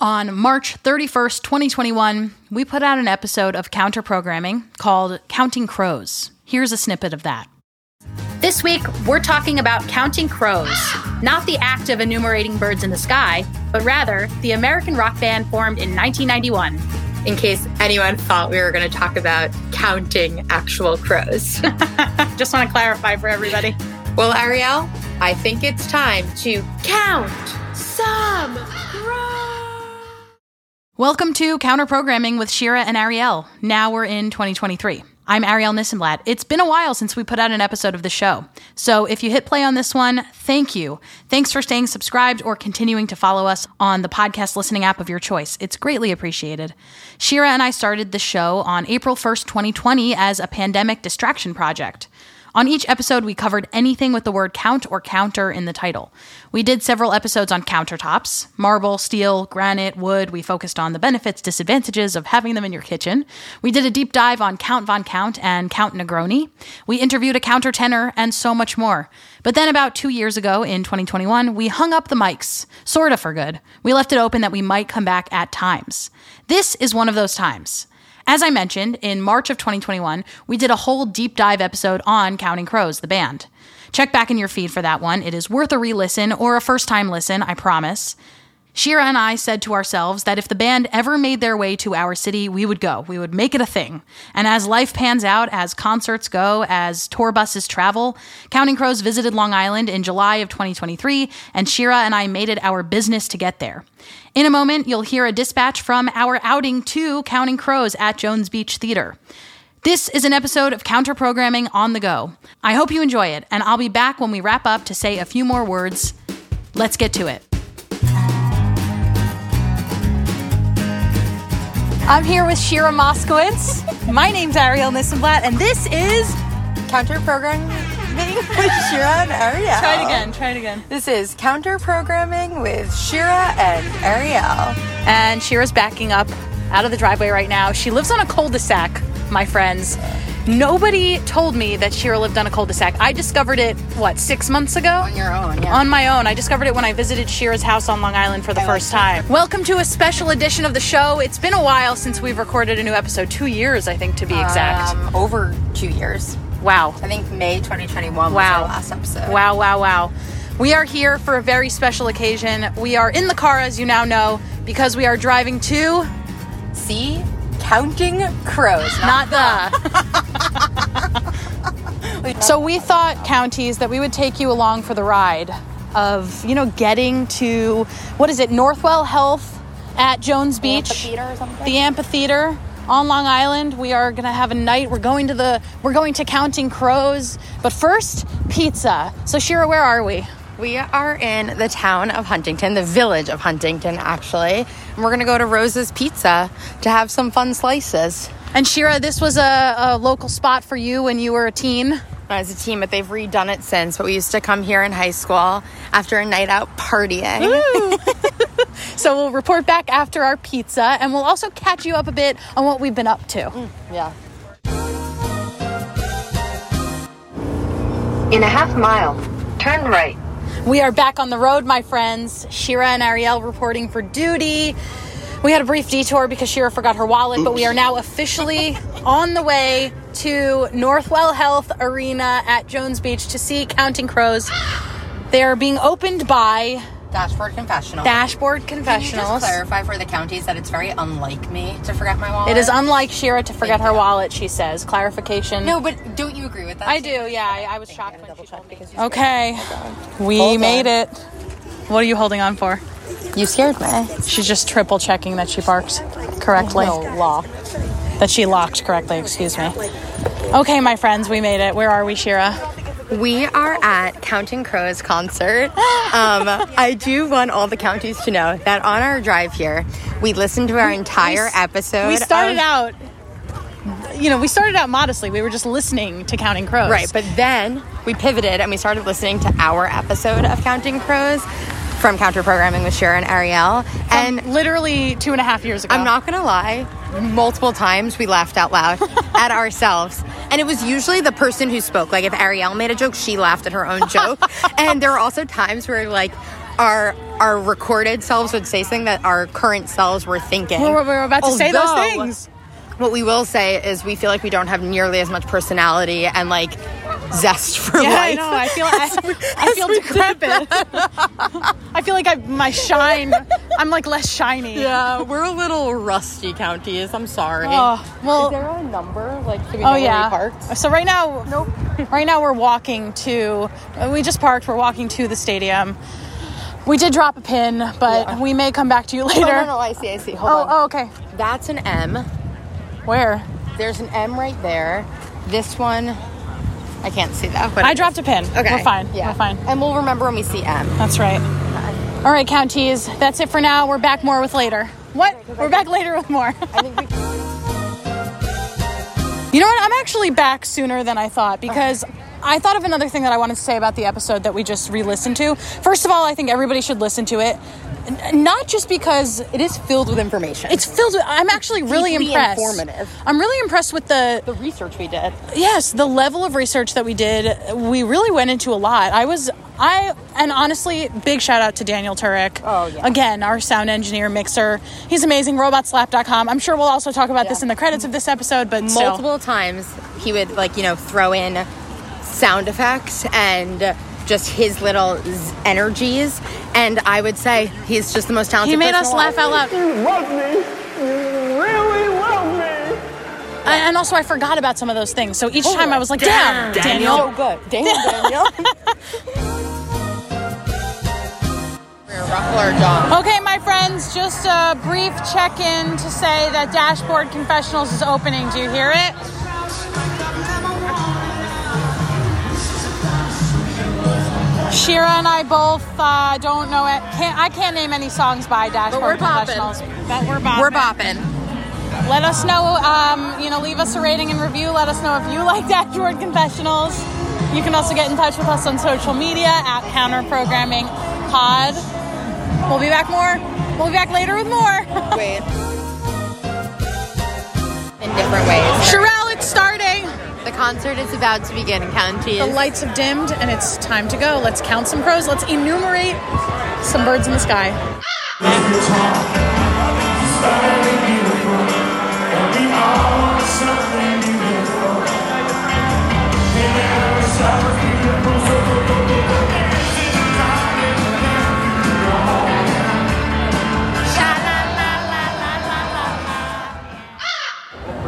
On March 31st, 2021, we put out an episode of counter programming called Counting Crows. Here's a snippet of that. This week, we're talking about counting crows, not the act of enumerating birds in the sky, but rather the American rock band formed in 1991. in case anyone thought we were going to talk about counting actual crows. Just want to clarify for everybody. well, Arielle, I think it's time to count some crows. Welcome to Counter Programming with Shira and Arielle. Now we're in 2023. I'm Arielle Nissenblatt. It's been a while since we put out an episode of the show. So if you hit play on this one, thank you. Thanks for staying subscribed or continuing to follow us on the podcast listening app of your choice. It's greatly appreciated. Shira and I started the show on April 1st, 2020 as a pandemic distraction project. On each episode, we covered anything with the word count or counter in the title. We did several episodes on countertops marble, steel, granite, wood. We focused on the benefits, disadvantages of having them in your kitchen. We did a deep dive on Count Von Count and Count Negroni. We interviewed a countertenor and so much more. But then, about two years ago in 2021, we hung up the mics, sort of for good. We left it open that we might come back at times. This is one of those times. As I mentioned, in March of 2021, we did a whole deep dive episode on Counting Crows, the band. Check back in your feed for that one. It is worth a re listen or a first time listen, I promise. Shira and I said to ourselves that if the band ever made their way to our city, we would go. We would make it a thing. And as life pans out, as concerts go, as tour buses travel, Counting Crows visited Long Island in July of 2023, and Shira and I made it our business to get there. In a moment, you'll hear a dispatch from our outing to Counting Crows at Jones Beach Theater. This is an episode of Counter Programming on the Go. I hope you enjoy it, and I'll be back when we wrap up to say a few more words. Let's get to it. I'm here with Shira Moskowitz. My name's Arielle Nissenblatt, and this is. Counter programming with Shira and Arielle. Try it again, try it again. This is counter programming with Shira and Arielle. And Shira's backing up out of the driveway right now. She lives on a cul de sac, my friends. Nobody told me that Shira lived on a cul de sac. I discovered it, what, six months ago? On your own, yeah. On my own. I discovered it when I visited Shira's house on Long Island for the first time. Welcome to a special edition of the show. It's been a while since we've recorded a new episode. Two years, I think, to be exact. Um, over two years. wow. I think May 2021 was our last episode. Wow, wow, wow. We are here for a very special occasion. We are in the car, as you now know, because we are driving to See? Counting crows. not the. so we thought, counties, that we would take you along for the ride of, you know, getting to, what is it, Northwell Health at Jones Beach? Amphitheater or something? The amphitheater on Long Island. We are gonna have a night. We're going to the we're going to Counting Crows. But first, pizza. So Shira, where are we? We are in the town of Huntington, the village of Huntington, actually. And we're going to go to Rose's Pizza to have some fun slices. And Shira, this was a, a local spot for you when you were a teen. As a team, but they've redone it since. But we used to come here in high school after a night out partying. So we'll report back after our pizza and we'll also catch you up a bit on what we've been up to. Mm, yeah. In a half mile, turn right. We are back on the road, my friends. Shira and Arielle reporting for duty. We had a brief detour because Shira forgot her wallet, but we are now officially on the way to Northwell Health Arena at Jones Beach to see Counting Crows. They are being opened by Dashboard confessional. Dashboard Can you just clarify for the counties that it's very unlike me to forget my wallet? It is unlike Shira to forget Thank her you. wallet, she says. Clarification. No, but don't you agree with that? I do, yeah. I, I was shocked when she told me. because Okay, we Hold made on. it. What are you holding on for? You scared me. She's just triple checking that she parked correctly. No, lock. That she locked correctly, excuse me. Okay, my friends, we made it. Where are we, Shira? We are at Counting Crows concert. Um, I do want all the counties to know that on our drive here, we listened to our entire s- episode. We started of- out, you know, we started out modestly. We were just listening to Counting Crows. Right, but then we pivoted and we started listening to our episode of Counting Crows from Counter Programming with Sharon Arielle. And literally two and a half years ago. I'm not gonna lie, multiple times we laughed out loud at ourselves. And it was usually the person who spoke. Like if Arielle made a joke, she laughed at her own joke. and there were also times where like our our recorded selves would say something that our current selves were thinking. We're, we're about to say those things. What we will say is we feel like we don't have nearly as much personality and like zest for Yeah, I know. I feel I, I feel decrepit. I feel like I my shine. I'm like less shiny. Yeah, we're a little rusty counties. I'm sorry. Oh, well, is there a number like so we Oh yeah. So right now, nope. Right now we're walking to. We just parked. We're walking to the stadium. We did drop a pin, but we may come back to you later. Oh, no, no, I see, I see. Hold Oh, on. oh, okay. That's an M. Where? There's an M right there. This one, I can't see that. But I dropped a pin. Okay. We're fine. Yeah. We're fine. And we'll remember when we see M. That's right. All right, counties. That's it for now. We're back more with later. What? We're back later with more. I think we. You know what? I'm actually back sooner than I thought because I thought of another thing that I wanted to say about the episode that we just re listened to. First of all, I think everybody should listen to it. Not just because It is filled with information. it's filled with, I'm actually really Deeply impressed. informative. I'm really impressed with the, the research we did. yes, the level of research that we did. We really went into a lot. I was, I, and honestly, big shout out to Daniel Tureck. Oh, yeah. Again, our sound engineer, mixer. He's amazing. Robotslap.com. I'm sure we'll also talk about this in the credits of this episode, but still. Multiple times he would like you know throw in sound effects and just his little z- energies, and I would say he's just the most talented. He made us laugh out loud. You love me. You really love me. And and also, I forgot about some of those things. So each oh, time I was like, damn, Daniel. So oh, good, damn Daniel. We're ruffle our jaw. Okay, my friends, just a brief check in to say that Dashboard Confessionals is opening. Do you hear it? Shira and I both uh, don't know it. Can't, I can't name any songs by Dashboard we're bopping. But we're bopping. We're bopping. Let us know, um, you know, leave us a rating and review. Let us know if you like Dashboard Confessionals. You can also get in touch with us on social media at Counter Programming Pod. We'll be back more. We'll be back later with more. Wait. In different ways. Sherelle, it's starting. The concert is about to begin, counties. The lights have dimmed and it's time to go. Let's count some crows. Let's enumerate some birds in the sky.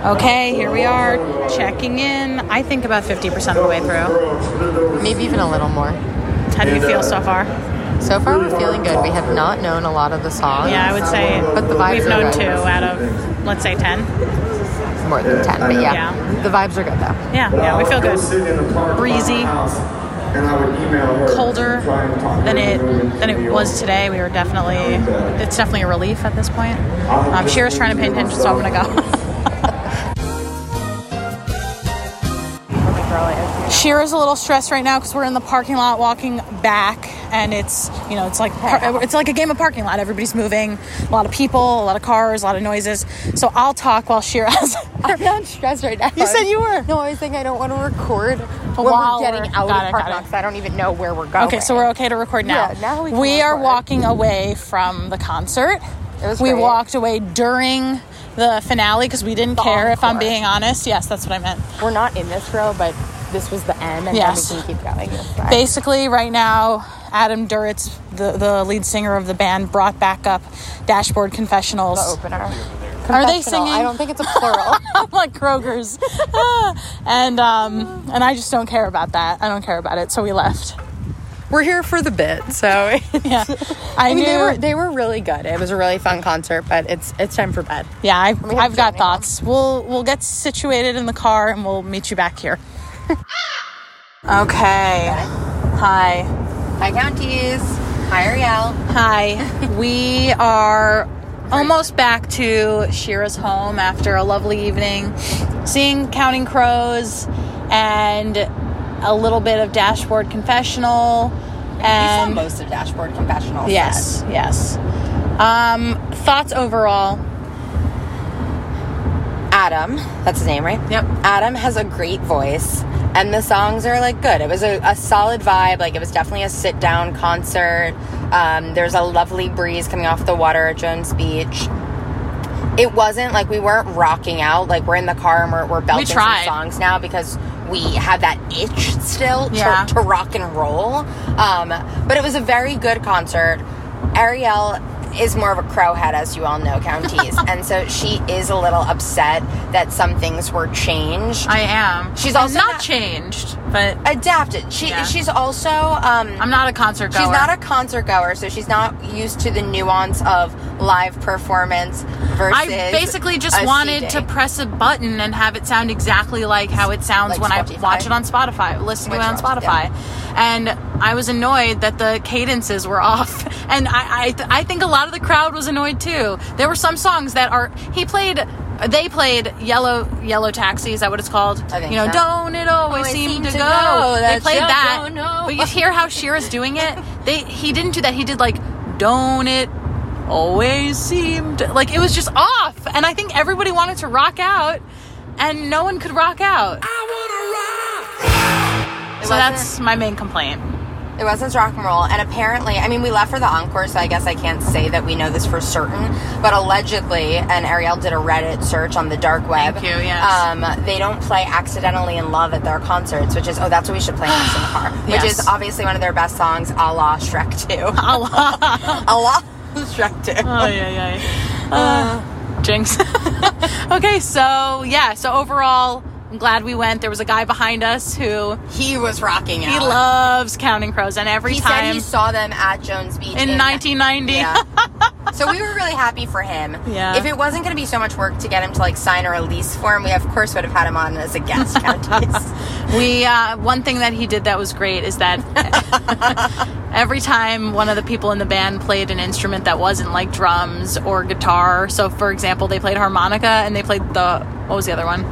Okay, here we are checking in. I think about 50% of the way through. Maybe even a little more. How do you feel so far? So far, we're feeling good. We have not known a lot of the songs. Yeah, I would say But the vibes we've are known good. two out of, let's say, 10. more than 10, but yeah. Yeah. The vibes are good though. Yeah, yeah, we feel good. Breezy, And I would email her. colder than it than it was today. We were definitely, it's definitely a relief at this point. Um, Shira's trying to pay attention, so I'm gonna go. Shira's a little stressed right now because we're in the parking lot walking back, and it's you know it's like par- it's like a game of parking lot. Everybody's moving, a lot of people, a lot of cars, a lot of noises. So I'll talk while Shira's. I'm not stressed right now. You said you were. No, I was thinking I don't want to record when While we're getting out of it, parking lot because I don't even know where we're going. Okay, so we're okay to record now. Yeah, now we can are record. walking away from the concert. It was we great. walked away during the finale because we didn't The care. If I'm being honest, yes, that's what I meant. We're not in this row, but this was the end, and Yes. then we can keep going this. Basically, right now, Adam Duritz, the, the lead singer of the band, brought back up Dashboard Confessionals. the opener. Are they singing? I don't think it's a plural. like Kroger's, and um, and I just don't care about that. I don't care about it, so we left. we're here for the bit, so Yeah, I, I mean, knew. they were they were really good. It was a really fun concert, but it's it's time for bed. Yeah, I, have I've got Johnny thoughts. We'll we'll get situated in the car and we'll meet you back here. Okay. Hi. Hi, counties. Hi, Arielle. Hi. we are almost back to Shira's home after a lovely evening, seeing Counting Crows and a little bit of Dashboard Confessional. we saw And most of Dashboard Confessional. yes, yes. Um, thoughts overall? Adam, that's his name, right? Yep. Adam has a great voice, and the songs are like good. It was a, a solid vibe. Like it was definitely a sit down concert. Um, there's a lovely breeze coming off the water at Jones Beach. It wasn't like we weren't rocking out. Like we're in the car and we're, we're belting some songs now because we have that itch still Yeah. to, to rock and roll. Um, but it was a very good concert. Arielle is more of a crowhead, as you all know, counties, and so she is a little upset that some things were changed. I am. She's also not, not- changed, but Adapted. She Yeah. she's also um, I'm not a concert goer. She's not a concert goer, so she's not used to the nuance of live performance versus. I basically just wanted CD. to press a button and have it sound exactly like how it sounds Like when Spotify? I watch it on Spotify, listen to it on? Spotify. And I was annoyed that the cadences were off. And I, I, th- I think a lot of the crowd was annoyed too. There were some songs that are, he played, they played Yellow Yellow Taxi, is that what it's called? You know, so. don't it always, Always seem, seem to, go. go They played that. But you hear how Shira's doing it? They He didn't do that. He did like, don't it always seemed like it was just off and i think everybody wanted to rock out and no one could rock out It so wasn't- that's my main complaint It wasn't rock and roll, and apparently, I mean, we left for the encore, so I guess I can't say that we know this for certain. But allegedly, and Arielle did a Reddit search on the dark web. Thank you, yes. Um, they don't play "Accidentally in Love" at their concerts, which is oh, that's what we should play next in the car. Which Yes. is obviously one of their best songs, a la Shrek Two. Allah. a la Two. oh yeah yeah uh, jinx okay so yeah so overall i'm glad we went there was a guy behind us who He was rocking out. he loves counting crows and every He time said he saw them at Jones Beach in 1990 Yeah. so we were really happy for him. Yeah. If it wasn't going to be so much work to get him to like sign a release form, we of course would have had him on as a guest. We uh, one thing that he did that was great is that every time one of the people in the band played an instrument that wasn't like drums or guitar. So, for example, they played harmonica and they played the what was the other one?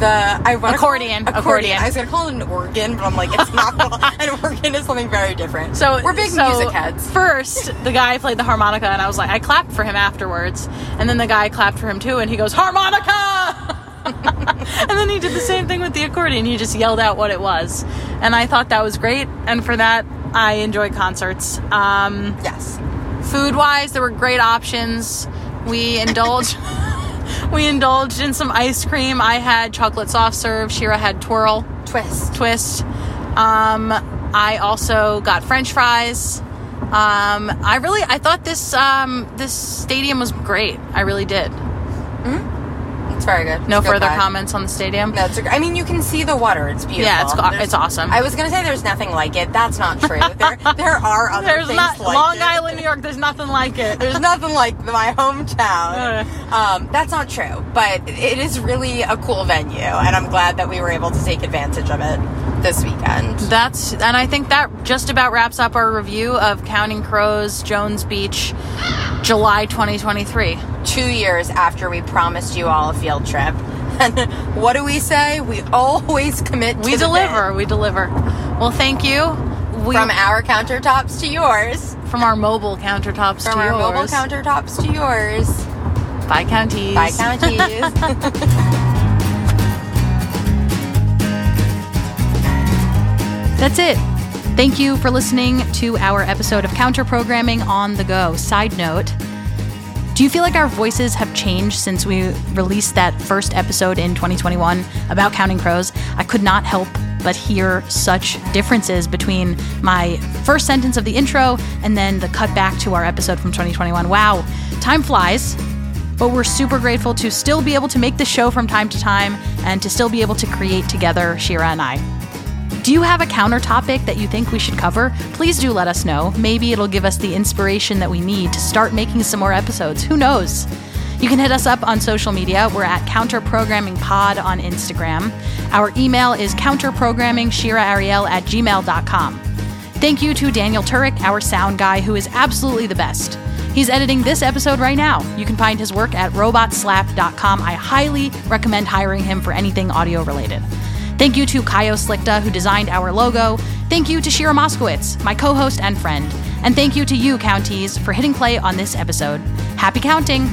the I wanna call it- Accordion. accordion. Accordion. I was to call it an organ, but I'm like it's not. an organ is something very different. So we're big so music heads. First, the guy played the harmonica, and I was like, I clapped for him afterwards, and then the guy clapped for him too, and he goes harmonica. and then he did the same thing with the accordion. He just yelled out what it was, and I thought that was great. And for that, I enjoy concerts. Um, Yes. food wise there were great options. We indulged we indulged in some ice cream. I had chocolate soft serve. Shira had twirl. Twist. twist. Um, i also got french fries. Um, i really i thought this um, this stadium was great. I really did. It's very good. no It's a good further vibe. comments on the stadium No, it's a, I mean, you can see the water. It's beautiful. Yeah, it's There's- it's awesome. I was gonna say there's nothing like it. That's not true. There, there are other there's things not like long it. island new york there's nothing like it There's nothing like my hometown. Um, that's not true, but it is really a cool venue, and I'm glad that we were able to take advantage of it this weekend. That's and I think that just about wraps up our review of Counting Crows Jones Beach July 2023. Two years after we promised you all a field trip, and what do we say? We always commit. To We deliver, we deliver. Well, thank you. We, from our countertops to yours, from our mobile countertops from to our mobile countertops to yours. Bye, counties. By counties. That's it. Thank you for listening to our episode of Counter Programming on the Go. Side note Do you feel like our voices have changed since we released that first episode in 2021 about counting crows? I could not help but hear such differences between my first sentence of the intro and then the cut back to our episode from 2021. Wow, time flies. But we're super grateful to still be able to make the show from time to time and to still be able to create together, Shira and I. Do you have a counter topic that you think we should cover? Please do let us know. Maybe it'll give us the inspiration that we need to start making some more episodes. Who knows? You can hit us up on social media. We're at Counter Programming Pod on Instagram. Our email is counterprogrammingshiraarielle at gmail.com. Thank you to Daniel Tureck, our sound guy, who is absolutely the best. He's editing this episode right now. You can find his work at robotslap.com. I highly recommend hiring him for anything audio related. Thank you to Caio Slikta, who designed our logo. Thank you to Shira Moskowitz, my co host and friend. And thank you to you, Counties, for hitting play on this episode. Happy counting!